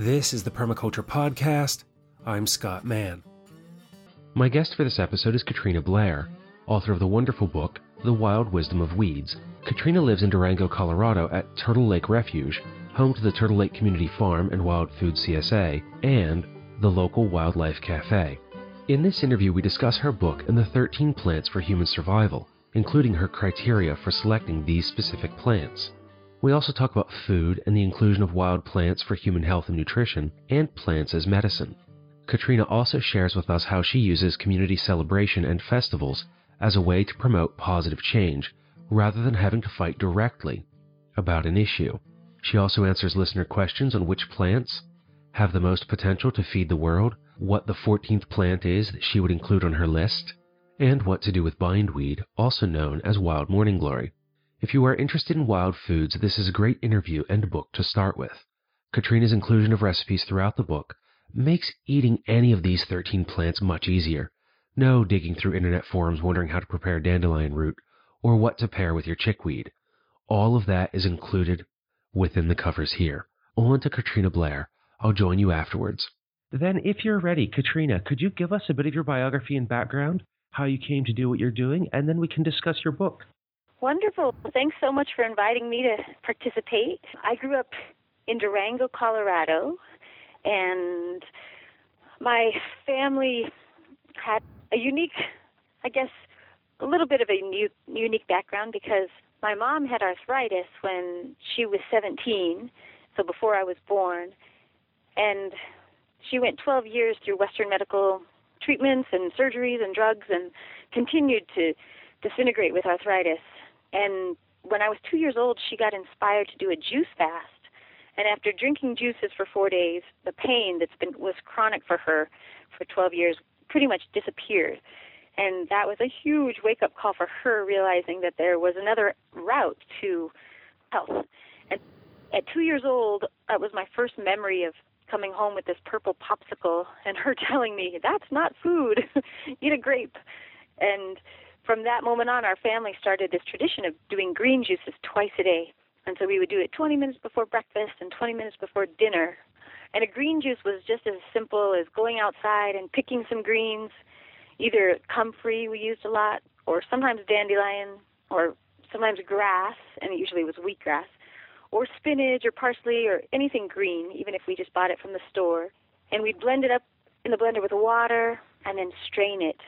This is the Permaculture Podcast. I'm Scott Mann. My guest for this episode is Katrina Blair, author of the wonderful book, The Wild Wisdom of Weeds. Katrina lives in Durango, Colorado at Turtle Lake Refuge, home to the Turtle Lake Community Farm and Wild Food CSA, and the local Wildlife Cafe. In this interview, we discuss her book and the 13 plants for human survival, including her criteria for selecting these specific plants. We also talk about food and the inclusion of wild plants for human health and nutrition, and plants as medicine. Katrina also shares with us how she uses community celebration and festivals as a way to promote positive change rather than having to fight directly about an issue. She also answers listener questions on which plants have the most potential to feed the world, what the 14th plant is that she would include on her list, and what to do with bindweed, also known as wild morning glory. If you are interested in wild foods, this is a great interview and book to start with. Katrina's inclusion of recipes throughout the book makes eating any of these 13 plants much easier. No digging through internet forums wondering how to prepare dandelion root or what to pair with your chickweed. All of that is included within the covers here. On to Katrina Blair. I'll join you afterwards. Then, if you're ready, Katrina, could you give us a bit of your biography and background, how you came to do what you're doing, and then we can discuss your book. Wonderful. Thanks so much for inviting me to participate. I grew up in Durango, Colorado, and my family had a unique, I guess, a little bit of a new, unique background because my mom had arthritis when she was 17, so before I was born, and she went 12 years through Western medical treatments and surgeries and drugs and continued to disintegrate with arthritis and when I was two years old, she got inspired to do a juice fast. And after drinking juices for four days, the pain that's been was chronic for her for 12 years pretty much disappeared. And that was a huge wake up call for her, realizing that there was another route to health. And at two years old, that was my first memory of coming home with this purple popsicle and her telling me, That's not food, eat a grape. And from that moment on, our family started this tradition of doing green juices twice a day. And so we would do it 20 minutes before breakfast and 20 minutes before dinner. And a green juice was just as simple as going outside and picking some greens, either comfrey we used a lot, or sometimes dandelion, or sometimes grass, and it usually was wheatgrass, or spinach or parsley or anything green, even if we just bought it from the store. And we'd blend it up in the blender with water and then strain it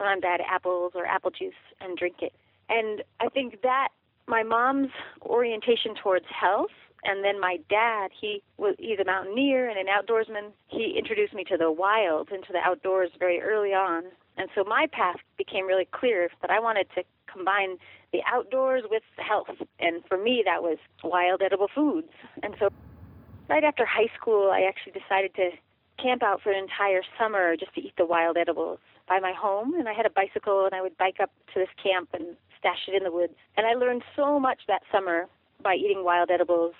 sometimes add apples or apple juice and drink it. And I think that my mom's orientation towards health and then my dad he was he's a mountaineer and an outdoorsman. He introduced me to the wild and to the outdoors very early on. And so my path became really clear that i wanted to combine the outdoors with health. And for me that was wild edible foods. And so right after high school i actually decided to camp out for an entire summer just to eat the wild edibles by my home, and I had a bicycle, and I would bike up to this camp and stash it in the woods. And I learned so much that summer by eating wild edibles.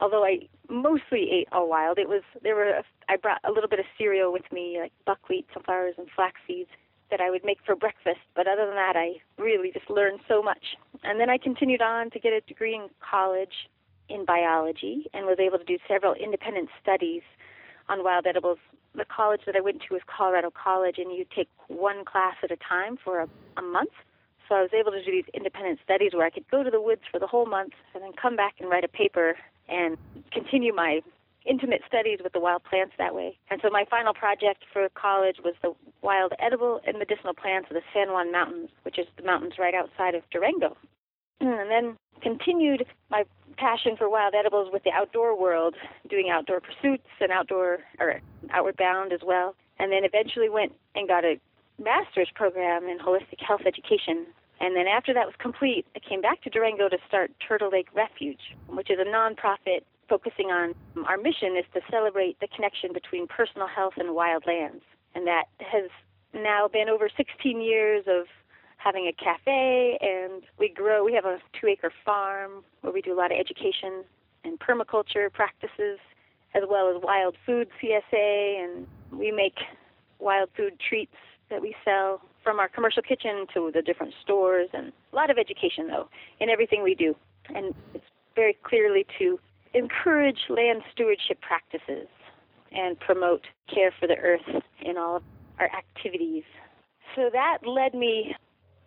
Although I mostly ate all wild, it was there were a, I brought a little bit of cereal with me, like buckwheat, sunflowers, and flax seeds that I would make for breakfast. But other than that, I really just learned so much. And then I continued on to get a degree in college in biology and was able to do several independent studies on wild edibles the college that I went to was Colorado College, and you take one class at a time for a, a month. So I was able to do these independent studies where I could go to the woods for the whole month and then come back and write a paper and continue my intimate studies with the wild plants that way. And so my final project for college was the wild edible and medicinal plants of the San Juan Mountains, which is the mountains right outside of Durango. And then continued my passion for wild edibles with the outdoor world, doing outdoor pursuits and outdoor or outward bound as well. And then eventually went and got a master's program in holistic health education. And then after that was complete, I came back to Durango to start Turtle Lake Refuge, which is a nonprofit focusing on um, our mission is to celebrate the connection between personal health and wild lands. And that has now been over 16 years of having a cafe, and we grow. We have a two-acre farm where we do a lot of education and permaculture practices, as well as wild food CSA, and we make wild food treats that we sell from our commercial kitchen to the different stores, and a lot of education though in everything we do, and it's very clearly to encourage land stewardship practices and promote care for the earth in all of our activities. So that led me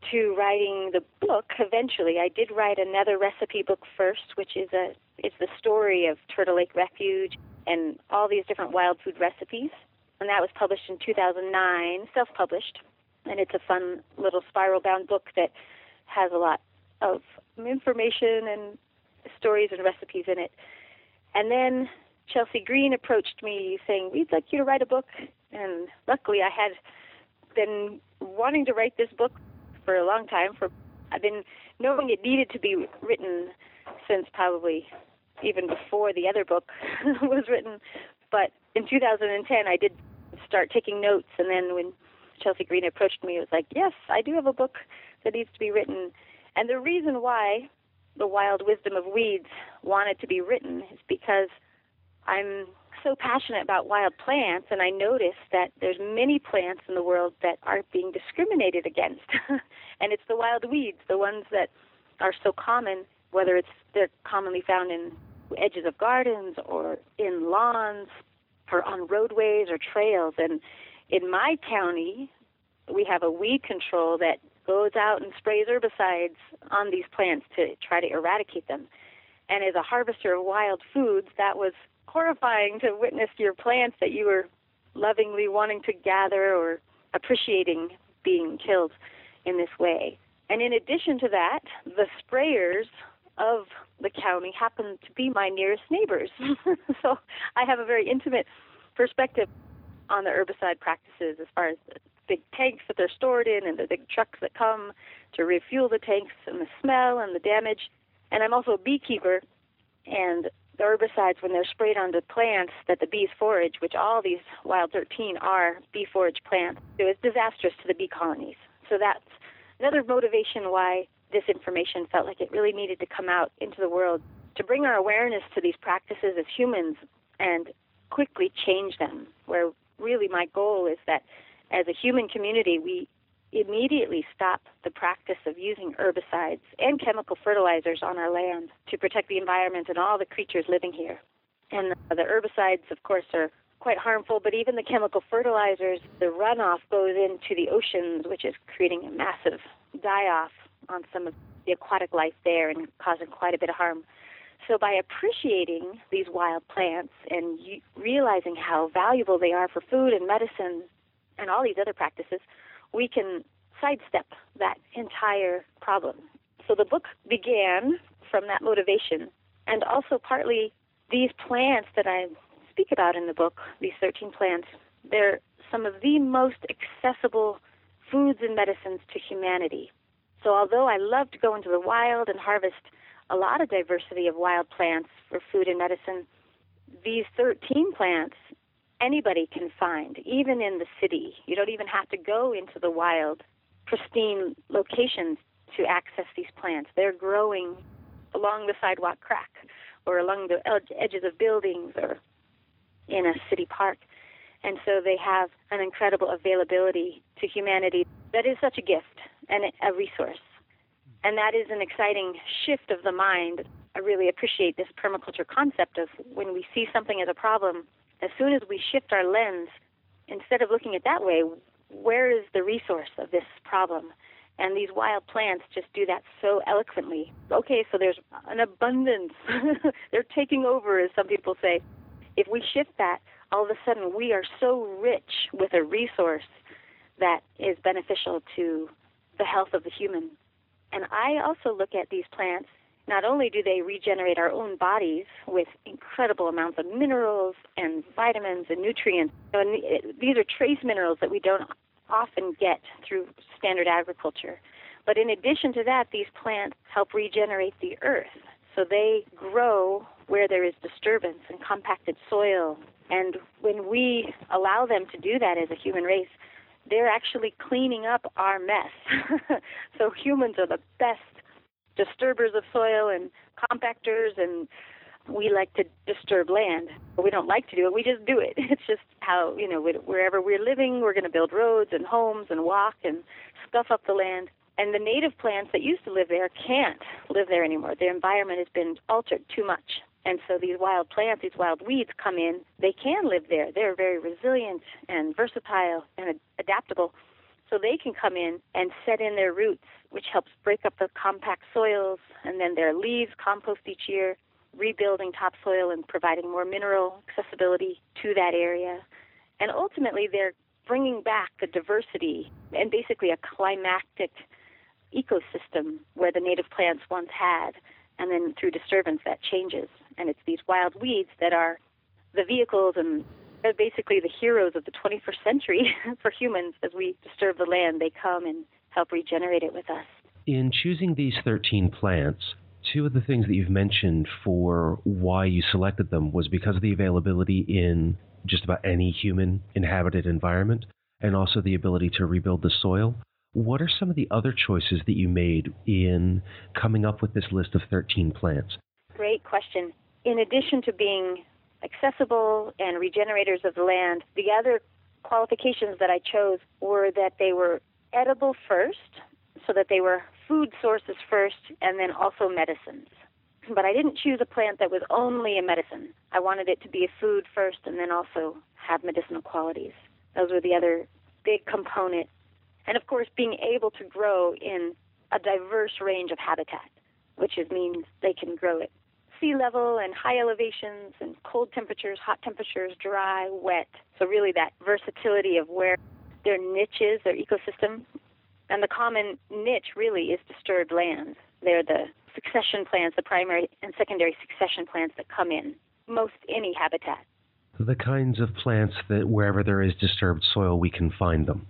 to writing the book eventually. I did write another recipe book first, which is a it's the story of Turtle Lake Refuge and all these different wild food recipes. And that was published in 2009, self-published. And it's a fun little spiral-bound book that has a lot of information and stories and recipes in it. And then Chelsea Green approached me saying, We'd like you to write a book. And luckily, I had been wanting to write this book for a long time. For I've been knowing it needed to be written since probably even before the other book was written. But in 2010, I did start taking notes, and then when Chelsea Green approached me, it was like, yes, I do have a book that needs to be written. And the reason why the Wild Wisdom of Weeds wanted to be written is because I'm so passionate about wild plants, and I notice that there's many plants in the world that are being discriminated against, and it's the wild weeds, the ones that are so common, whether it's they're commonly found in edges of gardens or in lawns or on roadways or trails. And in my county, we have a weed control that goes out and sprays herbicides on these plants to try to eradicate them. And as a harvester of wild foods, that was horrifying to witness your plants that you were lovingly wanting to gather or appreciating being killed in this way. And in addition to that, the sprayers of the county happen to be my nearest neighbors. so I have a very intimate perspective on the herbicide practices as far as the big tanks that they're stored in and the big trucks that come to refuel the tanks and the smell and the damage. And I'm also a beekeeper, and the herbicides, when they're sprayed onto plants that the bees forage, which all these wild 13 are bee forage plants, it was disastrous to the bee colonies. So that's another motivation why this information felt like it really needed to come out into the world to bring our awareness to these practices as humans and quickly change them. Where really my goal is that as a human community, we immediately stop the practice of using herbicides and chemical fertilizers on our land to protect the environment and all the creatures living here. And the herbicides, of course, are quite harmful, but even the chemical fertilizers, the runoff goes into the oceans, which is creating a massive die off on some of the aquatic life there and causing quite a bit of harm. So, by appreciating these wild plants and realizing how valuable they are for food and medicine and all these other practices, we can sidestep that entire problem. So, the book began from that motivation, and also partly these plants that I speak about in the book, these 13 plants, they're some of the most accessible foods and medicines to humanity. So although I love to go into the wild and harvest a lot of diversity of wild plants for food and medicine, these 13 plants anybody can find, even in the city. You don't even have to go into the wild, pristine locations to access these plants. They're growing along the sidewalk crack or along the edges of buildings or in a city park. And so they have an incredible availability to humanity that is such a gift and a resource. And that is an exciting shift of the mind. I really appreciate this permaculture concept of when we see something as a problem, as soon as we shift our lens, instead of looking at that way, where is the resource of this problem? And these wild plants just do that so eloquently. Okay, so there's an abundance. They're taking over, as some people say. If we shift that, all of a sudden we are so rich with a resource that is beneficial to the health of the human. And I also look at these plants, not only do they regenerate our own bodies with incredible amounts of minerals and vitamins and nutrients, and these are trace minerals that we don't often get through standard agriculture. But in addition to that, these plants help regenerate the earth. So they grow where there is disturbance and compacted soil. And when we allow them to do that as a human race, they're actually cleaning up our mess. so humans are the best disturbers of soil and compactors and we like to disturb land. But We don't like to do it. We just do it. It's just how, you know, wherever we're living, we're going to build roads and homes and walk and stuff up the land. And the native plants that used to live there can't live there anymore. Their environment has been altered too much. And so these wild plants, these wild weeds come in, they can live there. They're very resilient and versatile and adaptable. So they can come in and set in their roots, which helps break up the compact soils, and then their leaves compost each year, rebuilding topsoil and providing more mineral accessibility to that area. And ultimately, they're bringing back the diversity and basically a climactic ecosystem where the native plants once had, and then through disturbance that changes and it's these wild weeds that are the vehicles and they're basically the heroes of the 21st century for humans as we disturb the land. They come and help regenerate it with us. In choosing these 13 plants, two of the things that you've mentioned for why you selected them was because of the availability in just about any human inhabited environment and also the ability to rebuild the soil. What are some of the other choices that you made in coming up with this list of 13 plants? Great question in addition to being accessible and regenerators of the land, the other qualifications that I chose were that they were edible first, so that they were food sources first, and then also medicines. But I didn't choose a plant that was only a medicine. I wanted it to be a food first and then also have medicinal qualities. Those were the other big component. And of course, being able to grow in a diverse range of habitat, which means they can grow it sea level and high elevations and cold temperatures, hot temperatures, dry, wet. So really that versatility of where their niche is, their ecosystem. And the common niche really is disturbed lands. They're the succession plants, the primary and secondary succession plants that come in most any habitat. The kinds of plants that wherever there is disturbed soil, we can find them.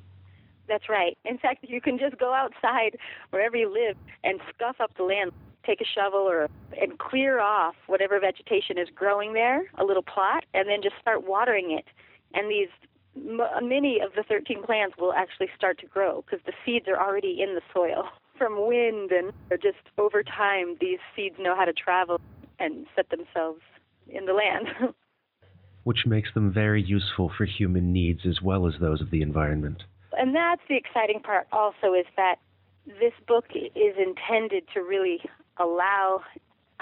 That's right. In fact, you can just go outside wherever you live and scuff up the land take a shovel or and clear off whatever vegetation is growing there, a little plot, and then just start watering it. And these many of the 13 plants will actually start to grow because the seeds are already in the soil from wind and just over time these seeds know how to travel and set themselves in the land. Which makes them very useful for human needs as well as those of the environment. And that's the exciting part also is that this book is intended to really allow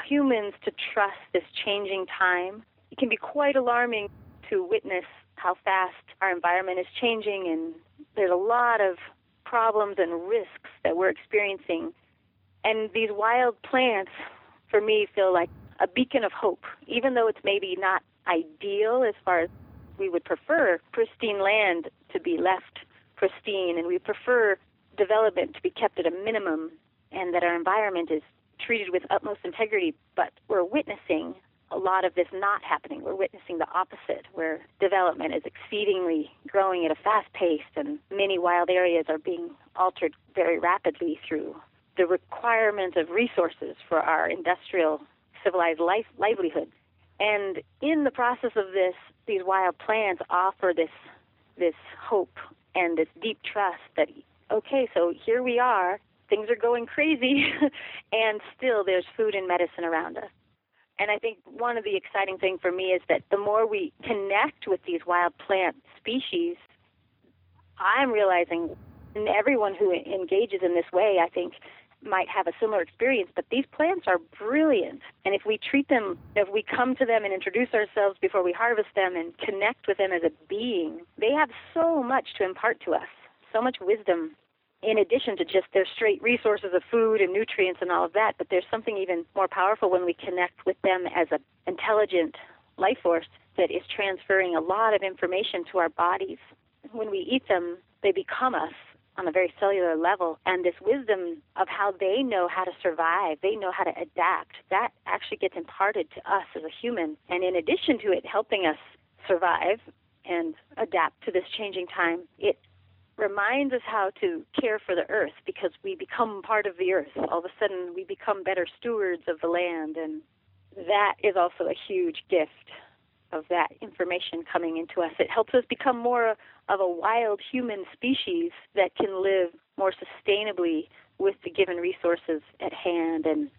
humans to trust this changing time. It can be quite alarming to witness how fast our environment is changing, and there's a lot of problems and risks that we're experiencing. And these wild plants, for me, feel like a beacon of hope, even though it's maybe not ideal as far as we would prefer pristine land to be left pristine, and we prefer development to be kept at a minimum, and that our environment is treated with utmost integrity, but we're witnessing a lot of this not happening. We're witnessing the opposite, where development is exceedingly growing at a fast pace, and many wild areas are being altered very rapidly through the requirement of resources for our industrial civilized life livelihood. And in the process of this, these wild plants offer this this hope and this deep trust that okay, so here we are things are going crazy, and still there's food and medicine around us. And I think one of the exciting things for me is that the more we connect with these wild plant species, I'm realizing, and everyone who engages in this way, I think, might have a similar experience, but these plants are brilliant. And if we treat them, if we come to them and introduce ourselves before we harvest them and connect with them as a being, they have so much to impart to us, so much wisdom in addition to just their straight resources of food and nutrients and all of that, but there's something even more powerful when we connect with them as an intelligent life force that is transferring a lot of information to our bodies. When we eat them, they become us on a very cellular level, and this wisdom of how they know how to survive, they know how to adapt, that actually gets imparted to us as a human. And in addition to it helping us survive and adapt to this changing time, it reminds us how to care for the earth because we become part of the earth. All of a sudden, we become better stewards of the land, and that is also a huge gift of that information coming into us. It helps us become more of a wild human species that can live more sustainably with the given resources at hand and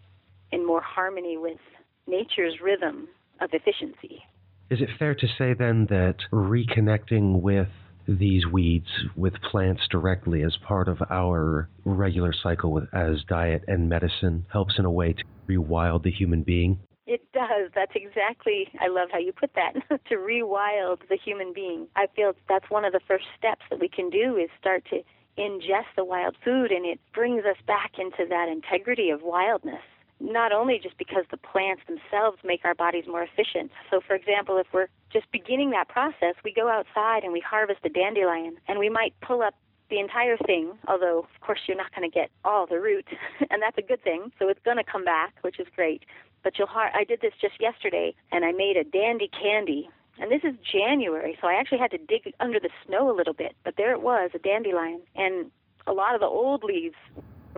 in more harmony with nature's rhythm of efficiency. Is it fair to say then that reconnecting with these weeds with plants directly as part of our regular cycle with, as diet and medicine helps in a way to rewild the human being? It does. That's exactly, I love how you put that, to rewild the human being. I feel that's one of the first steps that we can do is start to ingest the wild food, and it brings us back into that integrity of wildness. Not only just because the plants themselves make our bodies more efficient. So, for example, if we're just beginning that process, we go outside and we harvest a dandelion, and we might pull up the entire thing, although of course you're not going to get all the root, and that's a good thing. So it's going to come back, which is great. But you'll har- I did this just yesterday, and I made a dandy candy. And this is January, so I actually had to dig under the snow a little bit. But there it was, a dandelion, and a lot of the old leaves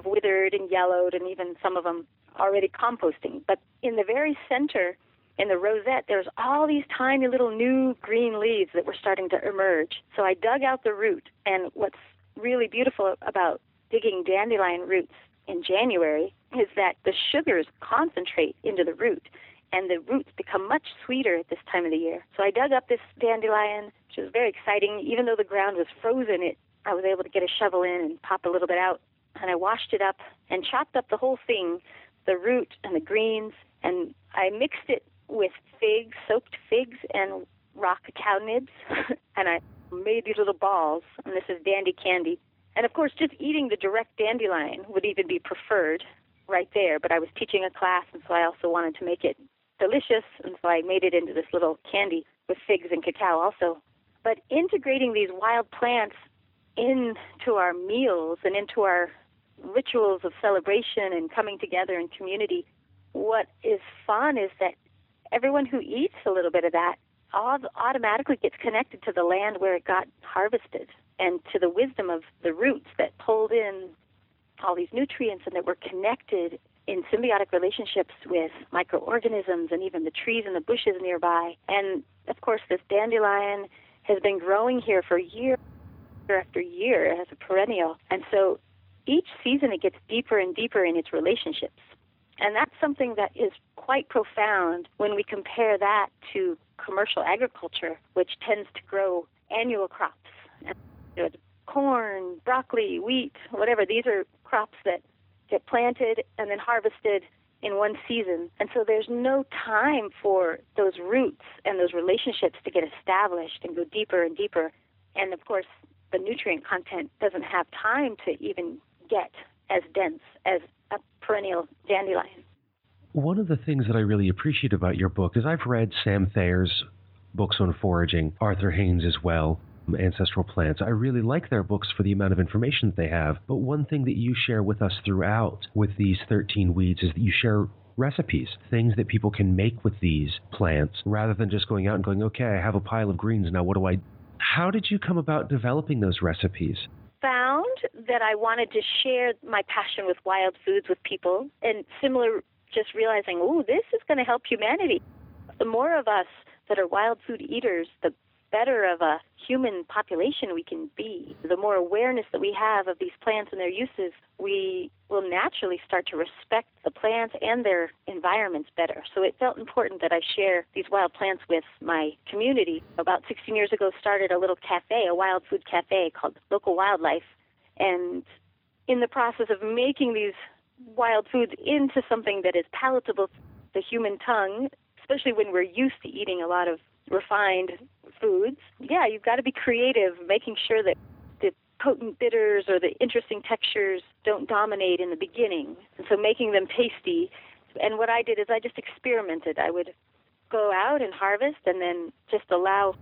withered and yellowed, and even some of them already composting. But in the very center, in the rosette, there's all these tiny little new green leaves that were starting to emerge. So I dug out the root, and what's really beautiful about digging dandelion roots in January is that the sugars concentrate into the root and the roots become much sweeter at this time of the year. So I dug up this dandelion, which was very exciting. Even though the ground was frozen, it I was able to get a shovel in and pop a little bit out. And I washed it up and chopped up the whole thing, the root and the greens, and I mixed it with figs, soaked figs and rock cacao nibs, and I made these little balls, and this is dandy candy. And of course, just eating the direct dandelion would even be preferred right there. But I was teaching a class, and so I also wanted to make it delicious, and so I made it into this little candy with figs and cacao also. But integrating these wild plants into our meals and into our rituals of celebration and coming together in community, what is fun is that everyone who eats a little bit of that automatically gets connected to the land where it got harvested and to the wisdom of the roots that pulled in all these nutrients and that were connected in symbiotic relationships with microorganisms and even the trees and the bushes nearby. And of course, this dandelion has been growing here for year after year as a perennial. And so each season it gets deeper and deeper in its relationships. And that's something that is quite profound when we compare that to commercial agriculture, which tends to grow annual crops. And, you know, corn, broccoli, wheat, whatever, these are crops that get planted and then harvested in one season. And so there's no time for those roots and those relationships to get established and go deeper and deeper. And of course, the nutrient content doesn't have time to even get as dense as a perennial dandelion. One of the things that I really appreciate about your book is I've read Sam Thayer's books on foraging, Arthur Haines as well, Ancestral Plants. I really like their books for the amount of information that they have. But one thing that you share with us throughout with these 13 weeds is that you share recipes, things that people can make with these plants rather than just going out and going, okay, I have a pile of greens, now what do I how did you come about developing those recipes? Found that I wanted to share my passion with wild foods with people, and similar, just realizing, oh, this is going to help humanity. The more of us that are wild food eaters, the better of a human population we can be. The more awareness that we have of these plants and their uses, we will naturally start to respect the plants and their environments better. So it felt important that I share these wild plants with my community. About 16 years ago, started a little cafe, a wild food cafe called Local Wildlife, and in the process of making these wild foods into something that is palatable to the human tongue, especially when we're used to eating a lot of refined foods, yeah, you've got to be creative, making sure that the potent bitters or the interesting textures don't dominate in the beginning. And so making them tasty. And what I did is I just experimented. I would go out and harvest and then just allow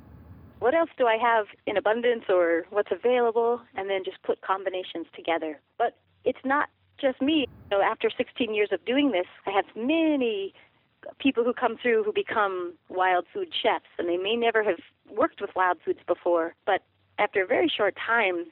what else do I have in abundance or what's available and then just put combinations together. But it's not just me. Know, after 16 years of doing this, I have many people who come through who become wild food chefs, and they may never have worked with wild foods before, but after a very short time,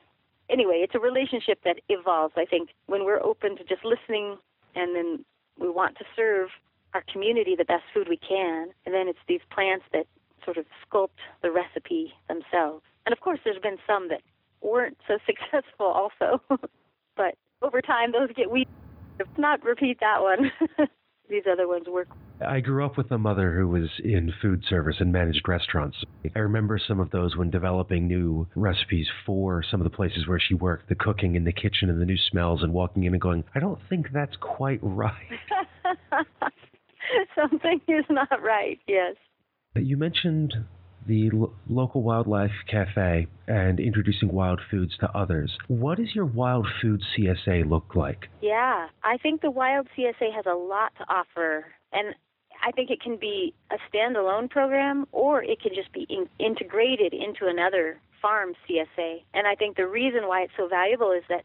anyway, it's a relationship that evolves. I think when we're open to just listening, and then we want to serve our community the best food we can, and then it's these plants that sort of sculpt the recipe themselves. And of course, there's been some that weren't so successful also, but over time, those get weak. If not, repeat that one. These other ones work I grew up with a mother who was in food service and managed restaurants. I remember some of those when developing new recipes for some of the places where she worked, the cooking in the kitchen and the new smells, and walking in and going, I don't think that's quite right. something is not right. Yes. You mentioned the lo- local wildlife cafe and introducing wild foods to others. What does your wild food CSA look like? Yeah, I think the Wild CSA has a lot to offer, and I think it can be a standalone program or it can just be in- integrated into another farm CSA. And I think the reason why it's so valuable is that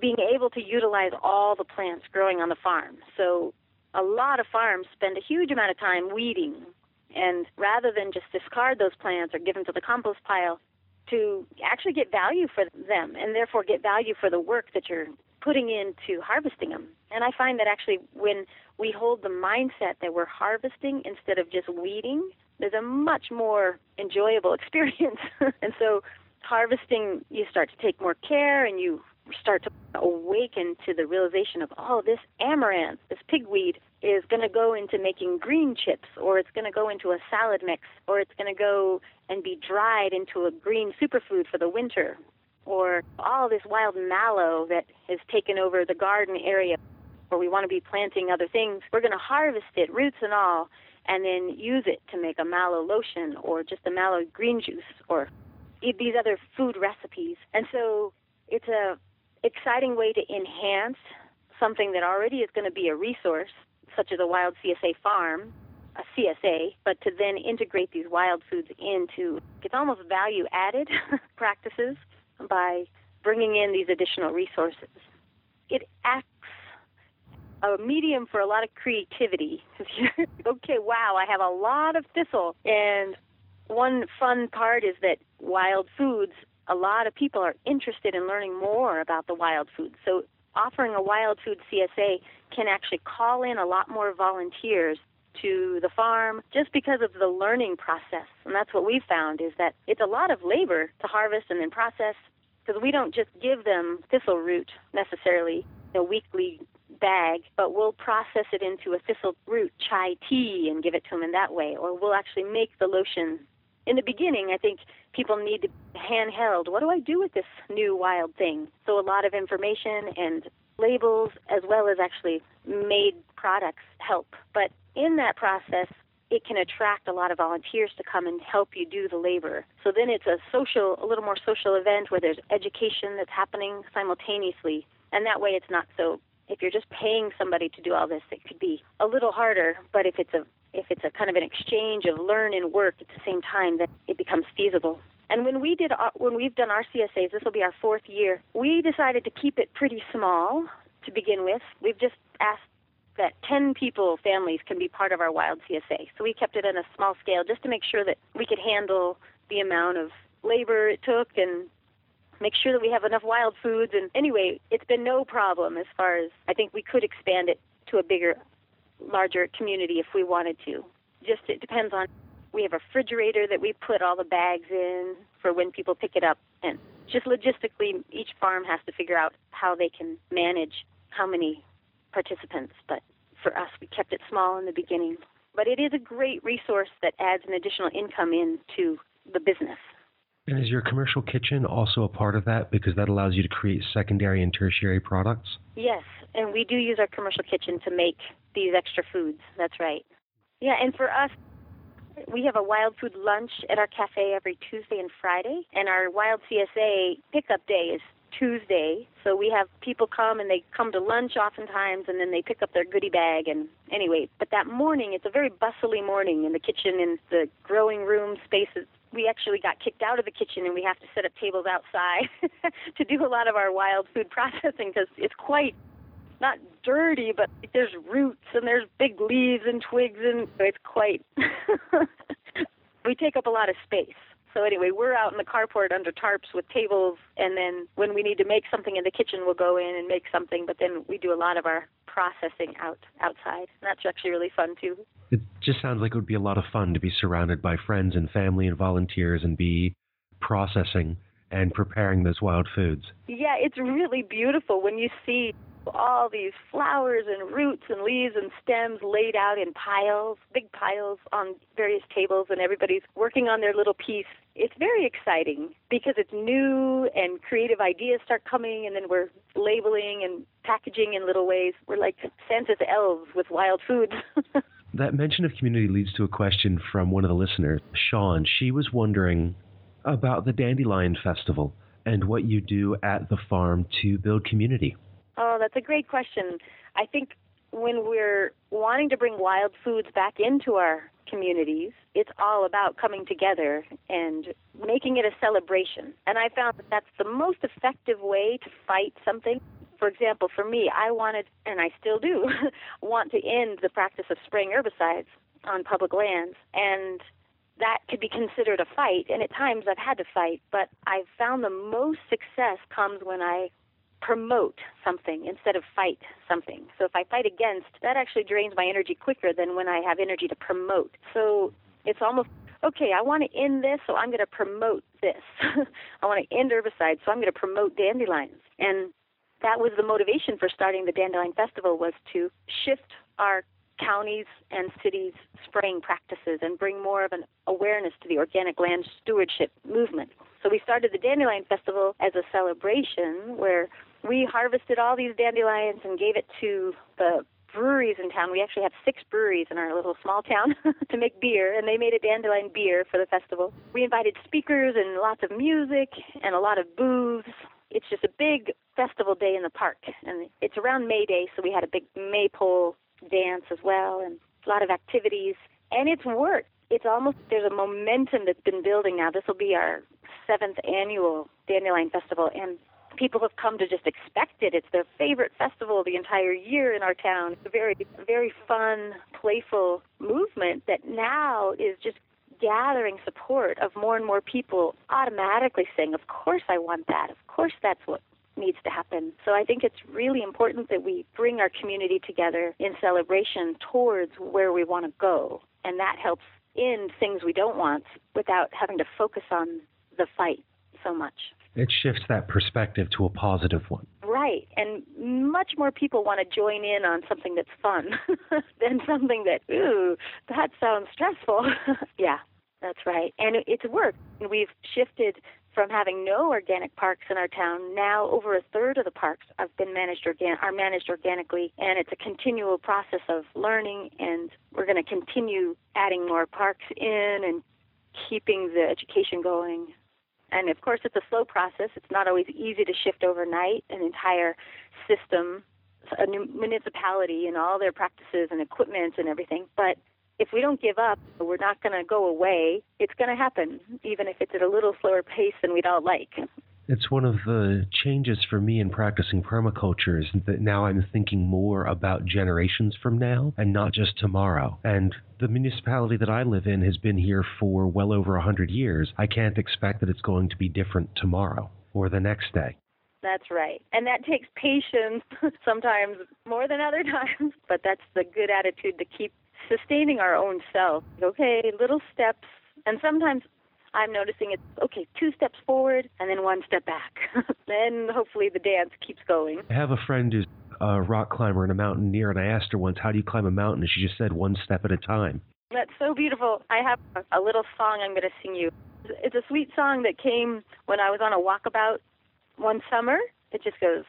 being able to utilize all the plants growing on the farm. So a lot of farms spend a huge amount of time weeding and rather than just discard those plants or give them to the compost pile, to actually get value for them and therefore get value for the work that you're putting into harvesting them. And I find that actually when we hold the mindset that we're harvesting instead of just weeding, there's a much more enjoyable experience. and so harvesting, you start to take more care and you start to awaken to the realization of, oh, this amaranth, this pigweed, is going to go into making green chips, or it's going to go into a salad mix, or it's going to go and be dried into a green superfood for the winter, or all this wild mallow that has taken over the garden area where we want to be planting other things. We're going to harvest it, roots and all, and then use it to make a mallow lotion or just a mallow green juice or these other food recipes. And so it's a exciting way to enhance something that already is going to be a resource, such as a wild CSA farm, a CSA, but to then integrate these wild foods into it's almost value added practices by bringing in these additional resources. It acts a medium for a lot of creativity. okay, wow, I have a lot of thistle. And one fun part is that wild foods a lot of people are interested in learning more about the wild foods. So offering a wild food CSA can actually call in a lot more volunteers to the farm just because of the learning process. And that's what we've found is that it's a lot of labor to harvest and then process because we don't just give them thistle root necessarily, in a weekly bag, but we'll process it into a thistle root chai tea and give it to them in that way. Or we'll actually make the lotion in the beginning, I think people need to handheld. What do I do with this new wild thing? So a lot of information and labels, as well as actually made products, help. But in that process, it can attract a lot of volunteers to come and help you do the labor. So then it's a social, a little more social event where there's education that's happening simultaneously. And that way it's not so, if you're just paying somebody to do all this, it could be a little harder. But if it's a if it's a kind of an exchange of learn and work at the same time, then it becomes feasible. And when we did our, when we've done our CSAs, this will be our fourth year. We decided to keep it pretty small to begin with. We've just asked that 10 people, families, can be part of our wild CSA. So we kept it on a small scale just to make sure that we could handle the amount of labor it took and make sure that we have enough wild foods. And anyway, it's been no problem as far as I think we could expand it to a bigger larger community if we wanted to. Just it depends on. We have a refrigerator that we put all the bags in for when people pick it up, and just logistically, each farm has to figure out how they can manage how many participants. But for us, we kept it small in the beginning. But it is a great resource that adds an additional income into the business. And is your commercial kitchen also a part of that because that allows you to create secondary and tertiary products? Yes, and we do use our commercial kitchen to make these extra foods. That's right. Yeah, and for us, we have a wild food lunch at our cafe every Tuesday and Friday, and our wild CSA pickup day is Tuesday. So we have people come and they come to lunch oftentimes and then they pick up their goodie bag and anyway, but that morning it's a very bustly morning in the kitchen and the growing room spaces we actually got kicked out of the kitchen and we have to set up tables outside to do a lot of our wild food processing because it's quite not dirty, but there's roots and there's big leaves and twigs and it's quite. we take up a lot of space. So anyway, we're out in the carport under tarps with tables, and then when we need to make something in the kitchen, we'll go in and make something. But then we do a lot of our processing out outside. And that's actually really fun too. It just sounds like it would be a lot of fun to be surrounded by friends and family and volunteers and be processing and preparing those wild foods. Yeah, it's really beautiful when you see all these flowers and roots and leaves and stems laid out in piles, big piles on various tables, and everybody's working on their little piece. It's very exciting because it's new and creative ideas start coming, and then we're labeling and packaging in little ways. We're like Santa's elves with wild foods. That mention of community leads to a question from one of the listeners, Sean. She was wondering about the Dandelion Festival and what you do at the farm to build community. Oh, that's a great question. I think when we're wanting to bring wild foods back into our communities, it's all about coming together and making it a celebration. And I found that that's the most effective way to fight something. For example, for me, I wanted, and I still do, want to end the practice of spraying herbicides on public lands. And that could be considered a fight, and at times I've had to fight, but I've found the most success comes when I promote something instead of fight something. So if I fight against, that actually drains my energy quicker than when I have energy to promote. So it's almost okay, I want to end this, so I'm going to promote this. I want to end herbicides, so I'm going to promote dandelions. And that was the motivation for starting the Dandelion Festival was to shift our counties and cities spraying practices and bring more of an awareness to the organic land stewardship movement. So we started the Dandelion Festival as a celebration where we harvested all these dandelions and gave it to the breweries in town. We actually have six breweries in our little small town to make beer, and they made a dandelion beer for the festival. We invited speakers and lots of music and a lot of booths. It's just a big festival day in the park, and it's around May Day, so we had a big maypole dance as well, and a lot of activities. And it's worked. It's almost there's a momentum that's been building now. This will be our seventh annual Dandelion Festival, and people have come to just expect it. It's their favorite festival the entire year in our town. It's a very, very fun, playful movement that now is just gathering support of more and more people automatically saying, Of course I want that. Of course that's what needs to happen. So I think it's really important that we bring our community together in celebration towards where we want to go. And that helps end things we don't want without having to focus on the fight so much. It shifts that perspective to a positive one. Right. And much more people want to join in on something that's fun than something that, ooh, that sounds stressful. yeah, that's right. And it's worked. We've shifted from having no organic parks in our town, now over a third of the parks have been managed organ- are managed organically, and it's a continual process of learning. And we're going to continue adding more parks in and keeping the education going. And of course, it's a slow process. It's not always easy to shift overnight an entire system, a municipality, and all their practices and equipment and everything. But if we don't give up, we're not going to go away. It's going to happen, even if it's at a little slower pace than we'd all like. It's one of the changes for me in practicing permaculture is that now I'm thinking more about generations from now and not just tomorrow. And the municipality that I live in has been here for well over a 100 years. I can't expect that it's going to be different tomorrow or the next day. That's right. And that takes patience, sometimes more than other times, but that's the good attitude to keep sustaining our own self. Okay, little steps. And sometimes I'm noticing it's okay, two steps forward and then one step back. then hopefully the dance keeps going. I have a friend who's a rock climber in a mountaineer, and I asked her once, How do you climb a mountain? And she just said, One step at a time. That's so beautiful. I have a little song I'm going to sing you. It's a sweet song that came when I was on a walkabout one summer. It just goes,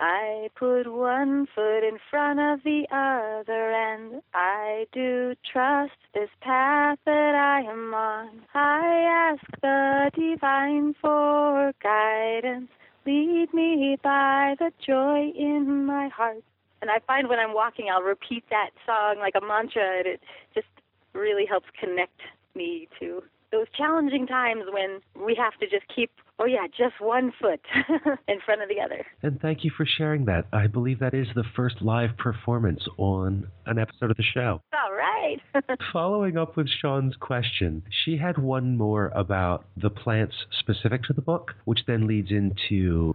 I put one foot in front of the other and I do trust this path that I am on. I ask the divine for guidance. Lead me by the joy in my heart. And I find when I'm walking, I'll repeat that song like a mantra, and it just really helps connect me to those challenging times when we have to just keep, oh yeah, just one foot in front of the other. And thank you for sharing that. I believe that is the first live performance on an episode of the show. All right. Following up with Sean's question, she had one more about the plants specific to the book, which then leads into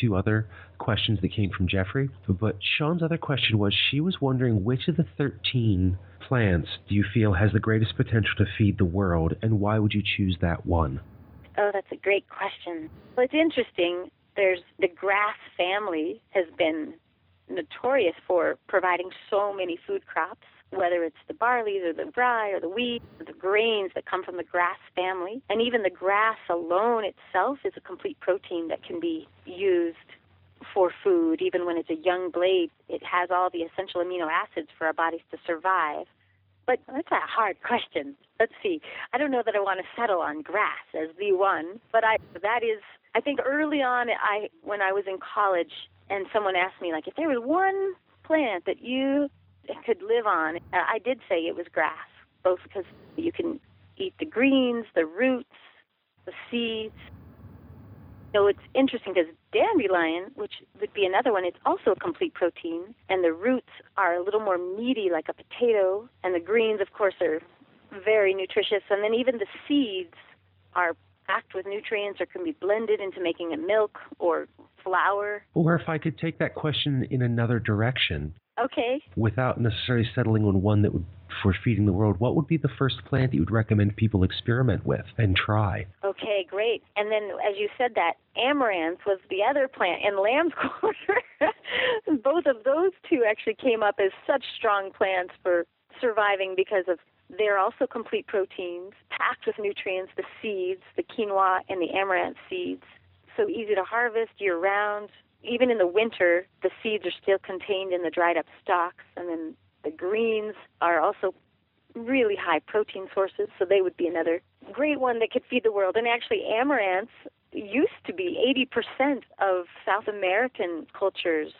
two other questions that came from Jeffrey. But Sean's other question was she was wondering which of the 13 plants do you feel has the greatest potential to feed the world, and why would you choose that one? Oh, that's a great question. Well, it's interesting. There's the grass family has been notorious for providing so many food crops, whether it's the barley or the rye or the wheat or the grains that come from the grass family. And even the grass alone itself is a complete protein that can be used for food. Even when it's a young blade, it has all the essential amino acids for our bodies to survive. But that's a hard question. Let's see. I don't know that I want to settle on grass as the one, but I that is I think early on I when I was in college and someone asked me like if there was one plant that you could live on, I did say it was grass, both because you can eat the greens, the roots, the seeds. So it's interesting because dandelion, which would be another one, it's also a complete protein, and the roots are a little more meaty like a potato, and the greens, of course, are very nutritious, and then even the seeds are packed with nutrients or can be blended into making a milk or flour. Or if I could take that question in another direction, Okay. without necessarily settling on one that would for feeding the world, what would be the first plant that you would recommend people experiment with and try? Okay, great. And then, as you said that, amaranth was the other plant in lamb's quarter. Both of those two actually came up as such strong plants for surviving because of they're also complete proteins, packed with nutrients, the seeds, the quinoa and the amaranth seeds. So easy to harvest year round. Even in the winter, the seeds are still contained in the dried up stalks, and then the greens are also really high protein sources, so they would be another great one that could feed the world. And actually, amaranths used to be 80% of South American culture's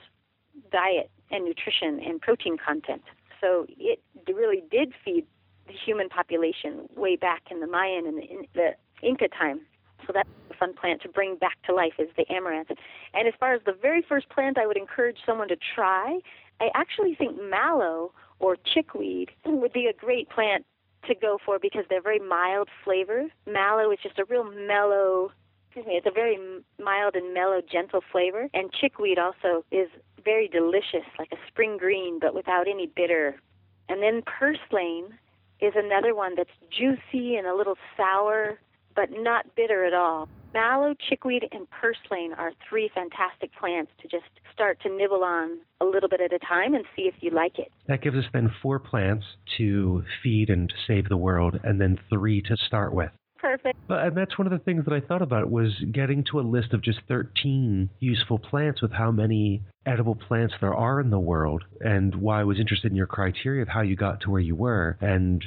diet and nutrition and protein content. So it really did feed the human population way back in the Mayan and the, in the Inca time. So that's a fun plant to bring back to life is the amaranth. And as far as the very first plant I would encourage someone to try, I actually think mallow or chickweed would be a great plant to go for because they're very mild flavor. Mallow is just a real mellow, excuse me, it's a very mild and mellow, gentle flavor. And chickweed also is very delicious, like a spring green, but without any bitter. And then purslane is another one that's juicy and a little sour, but not bitter at all. Mallow, chickweed, and purslane are three fantastic plants to just start to nibble on a little bit at a time and see if you like it. That gives us then four plants to feed and save the world, and then three to start with. Perfect. But and that's one of the things that I thought about was getting to a list of just 13 useful plants with how many edible plants there are in the world, and why I was interested in your criteria of how you got to where you were, and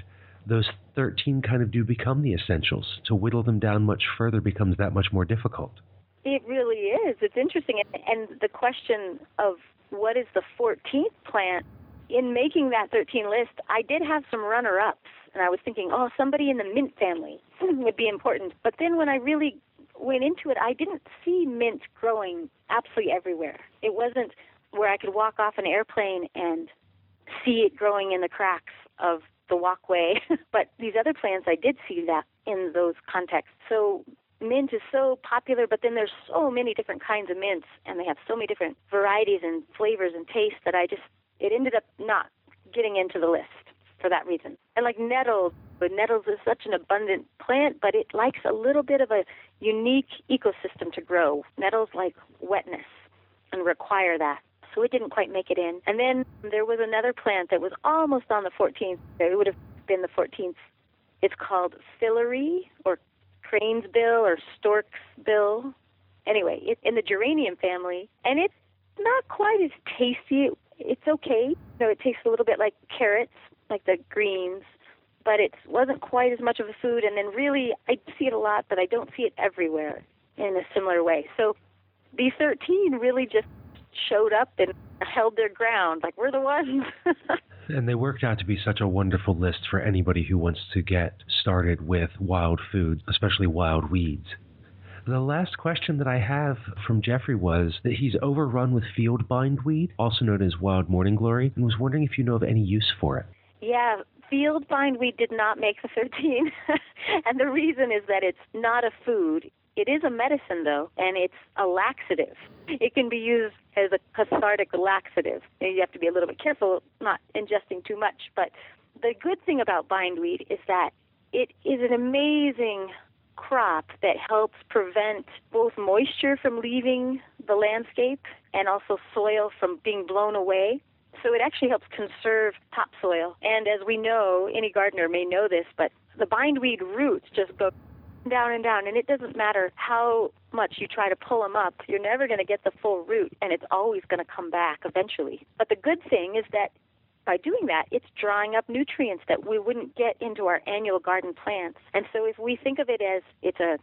those 13 kind of do become the essentials. To whittle them down much further becomes that much more difficult. It really is. It's interesting. And the question of what is the 14th plant, in making that 13 list, I did have some runner ups. And I was thinking, oh, somebody in the mint family would be important. But then when I really went into it, I didn't see mint growing absolutely everywhere. It wasn't where I could walk off an airplane and see it growing in the cracks of the walkway. but these other plants, I did see that in those contexts. So mint is so popular, but then there's so many different kinds of mints, and they have so many different varieties and flavors and tastes that I just it ended up not getting into the list for that reason. And like nettles, but nettles is such an abundant plant, but it likes a little bit of a unique ecosystem to grow. Nettles like wetness and require that so it didn't quite make it in. And then there was another plant that was almost on the 14th. It would have been the 14th. It's called filaree or crane's bill or stork's bill. Anyway, it's in the geranium family, and it's not quite as tasty. It's okay. You it tastes a little bit like carrots, like the greens, but it wasn't quite as much of a food. And then really, I see it a lot, but I don't see it everywhere in a similar way. So these 13 really just showed up and held their ground. Like we're the ones. and they worked out to be such a wonderful list for anybody who wants to get started with wild food, especially wild weeds. The last question that I have from Jeffrey was that he's overrun with field bindweed, also known as wild morning glory, and was wondering if you know of any use for it. Yeah, field bindweed did not make the 13. and the reason is that it's not a food. It is a medicine, though, and it's a laxative. It can be used as a cathartic laxative. You have to be a little bit careful not ingesting too much. But the good thing about bindweed is that it is an amazing crop that helps prevent both moisture from leaving the landscape and also soil from being blown away. So it actually helps conserve topsoil. And as we know, any gardener may know this, but the bindweed roots just go down and down, and it doesn't matter how much you try to pull them up, you're never going to get the full root, and it's always going to come back eventually. But the good thing is that by doing that, it's drawing up nutrients that we wouldn't get into our annual garden plants. And so if we think of it as it's a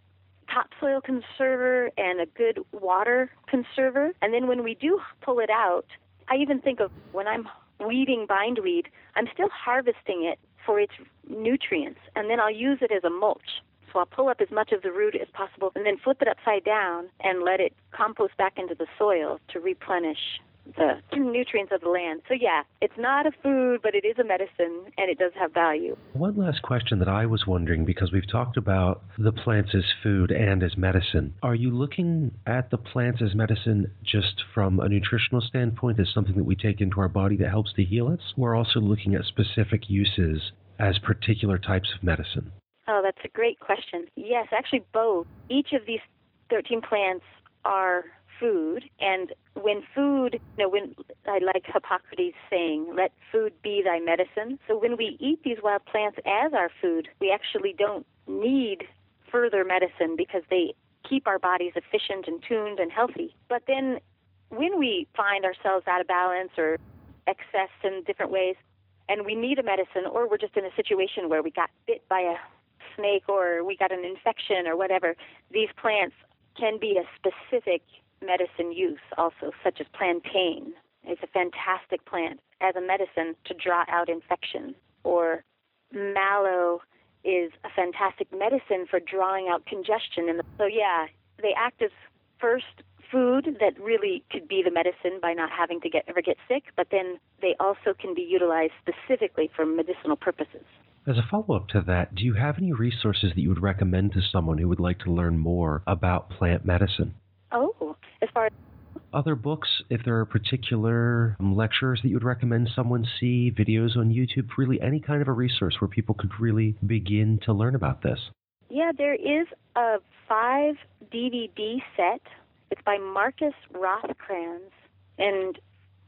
topsoil conserver and a good water conserver, and then when we do pull it out, I even think of when I'm weeding bindweed, I'm still harvesting it for its nutrients, and then I'll use it as a mulch. So I'll pull up as much of the root as possible and then flip it upside down and let it compost back into the soil to replenish the nutrients of the land. So yeah, it's not a food, but it is a medicine and it does have value. One last question that I was wondering because we've talked about the plants as food and as medicine. Are you looking at the plants as medicine just from a nutritional standpoint as something that we take into our body that helps to heal us? We're also looking at specific uses as particular types of medicine. Oh, that's a great question. Yes, actually both. Each of these 13 plants are food and when food you know when i like hippocrates saying let food be thy medicine so when we eat these wild plants as our food we actually don't need further medicine because they keep our bodies efficient and tuned and healthy but then when we find ourselves out of balance or excess in different ways and we need a medicine or we're just in a situation where we got bit by a snake or we got an infection or whatever these plants can be a specific medicine use also, such as plantain. It's a fantastic plant as a medicine to draw out infection. Or mallow is a fantastic medicine for drawing out congestion. And so, yeah, they act as first food that really could be the medicine by not having to get ever get sick, but then they also can be utilized specifically for medicinal purposes. As a follow up to that, do you have any resources that you would recommend to someone who would like to learn more about plant medicine? Oh, as far as other books, if there are particular um, lectures that you would recommend someone see, videos on YouTube, really any kind of a resource where people could really begin to learn about this. Yeah, there is a five DVD set. It's by Markus Rothkranz, and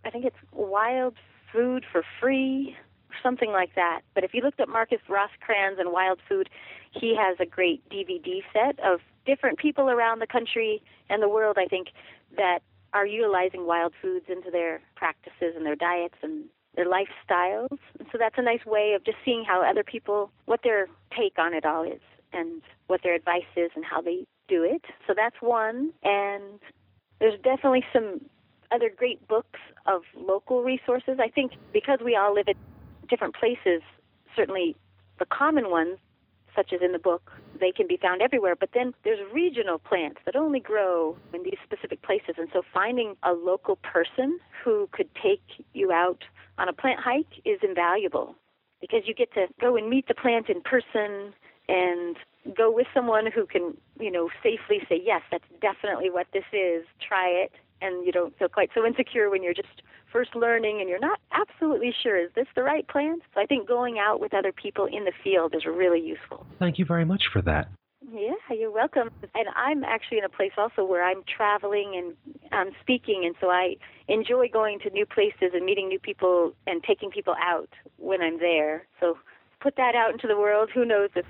I think it's Wild Food for Free, something like that. But if you looked up Markus Rothkranz and Wild Food, he has a great DVD set of different people around the country and the world, I think, that are utilizing wild foods into their practices and their diets and their lifestyles. So that's a nice way of just seeing how other people, what their take on it all is, and what their advice is, and how they do it. So that's one. And there's definitely some other great books of local resources. I think because we all live in different places, certainly the common ones such as in the book, they can be found everywhere. But then there's regional plants that only grow in these specific places. And so finding a local person who could take you out on a plant hike is invaluable because you get to go and meet the plant in person and go with someone who can, you know, safely say, yes, that's definitely what this is. Try it. And you don't feel quite so insecure when you're just first learning and you're not absolutely sure is this the right plant so i think going out with other people in the field is really useful thank you very much for that yeah, you're welcome. And I'm actually in a place also where I'm traveling and I'm speaking, and so I enjoy going to new places and meeting new people and taking people out when I'm there. So put that out into the world. Who knows if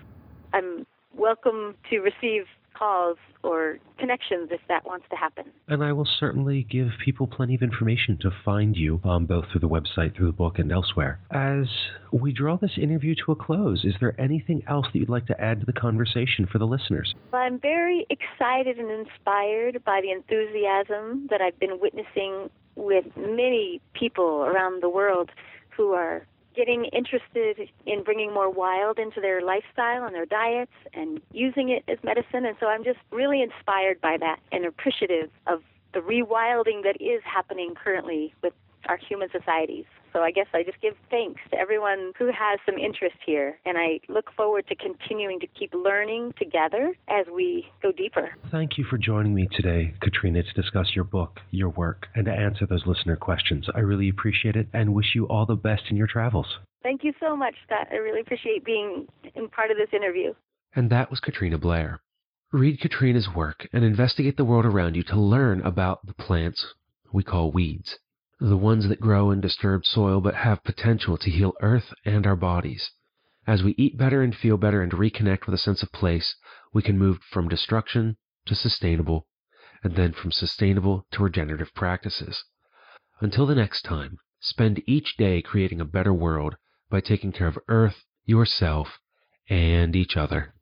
I'm welcome to receive calls or connections if that wants to happen. And I will certainly give people plenty of information to find you, um, both through the website, through the book, and elsewhere. As we draw this interview to a close, is there anything else that you'd like to add to the conversation for the listeners? Well, I'm very excited and inspired by the enthusiasm that I've been witnessing with many people around the world who are getting interested in bringing more wild into their lifestyle and their diets and using it as medicine. And so I'm just really inspired by that and appreciative of the rewilding that is happening currently with our human societies. So I guess I just give thanks to everyone who has some interest here, and I look forward to continuing to keep learning together as we go deeper. Thank you for joining me today, Katrina, to discuss your book, your work, and to answer those listener questions. I really appreciate it and wish you all the best in your travels. Thank you so much, Scott. I really appreciate being in part of this interview. And that was Katrina Blair. Read Katrina's work and investigate the world around you to learn about the plants we call weeds the ones that grow in disturbed soil but have potential to heal earth and our bodies. As we eat better and feel better and reconnect with a sense of place, we can move from destruction to sustainable, and then from sustainable to regenerative practices. Until the next time, Spend each day creating a better world by taking care of Earth, yourself, and each other.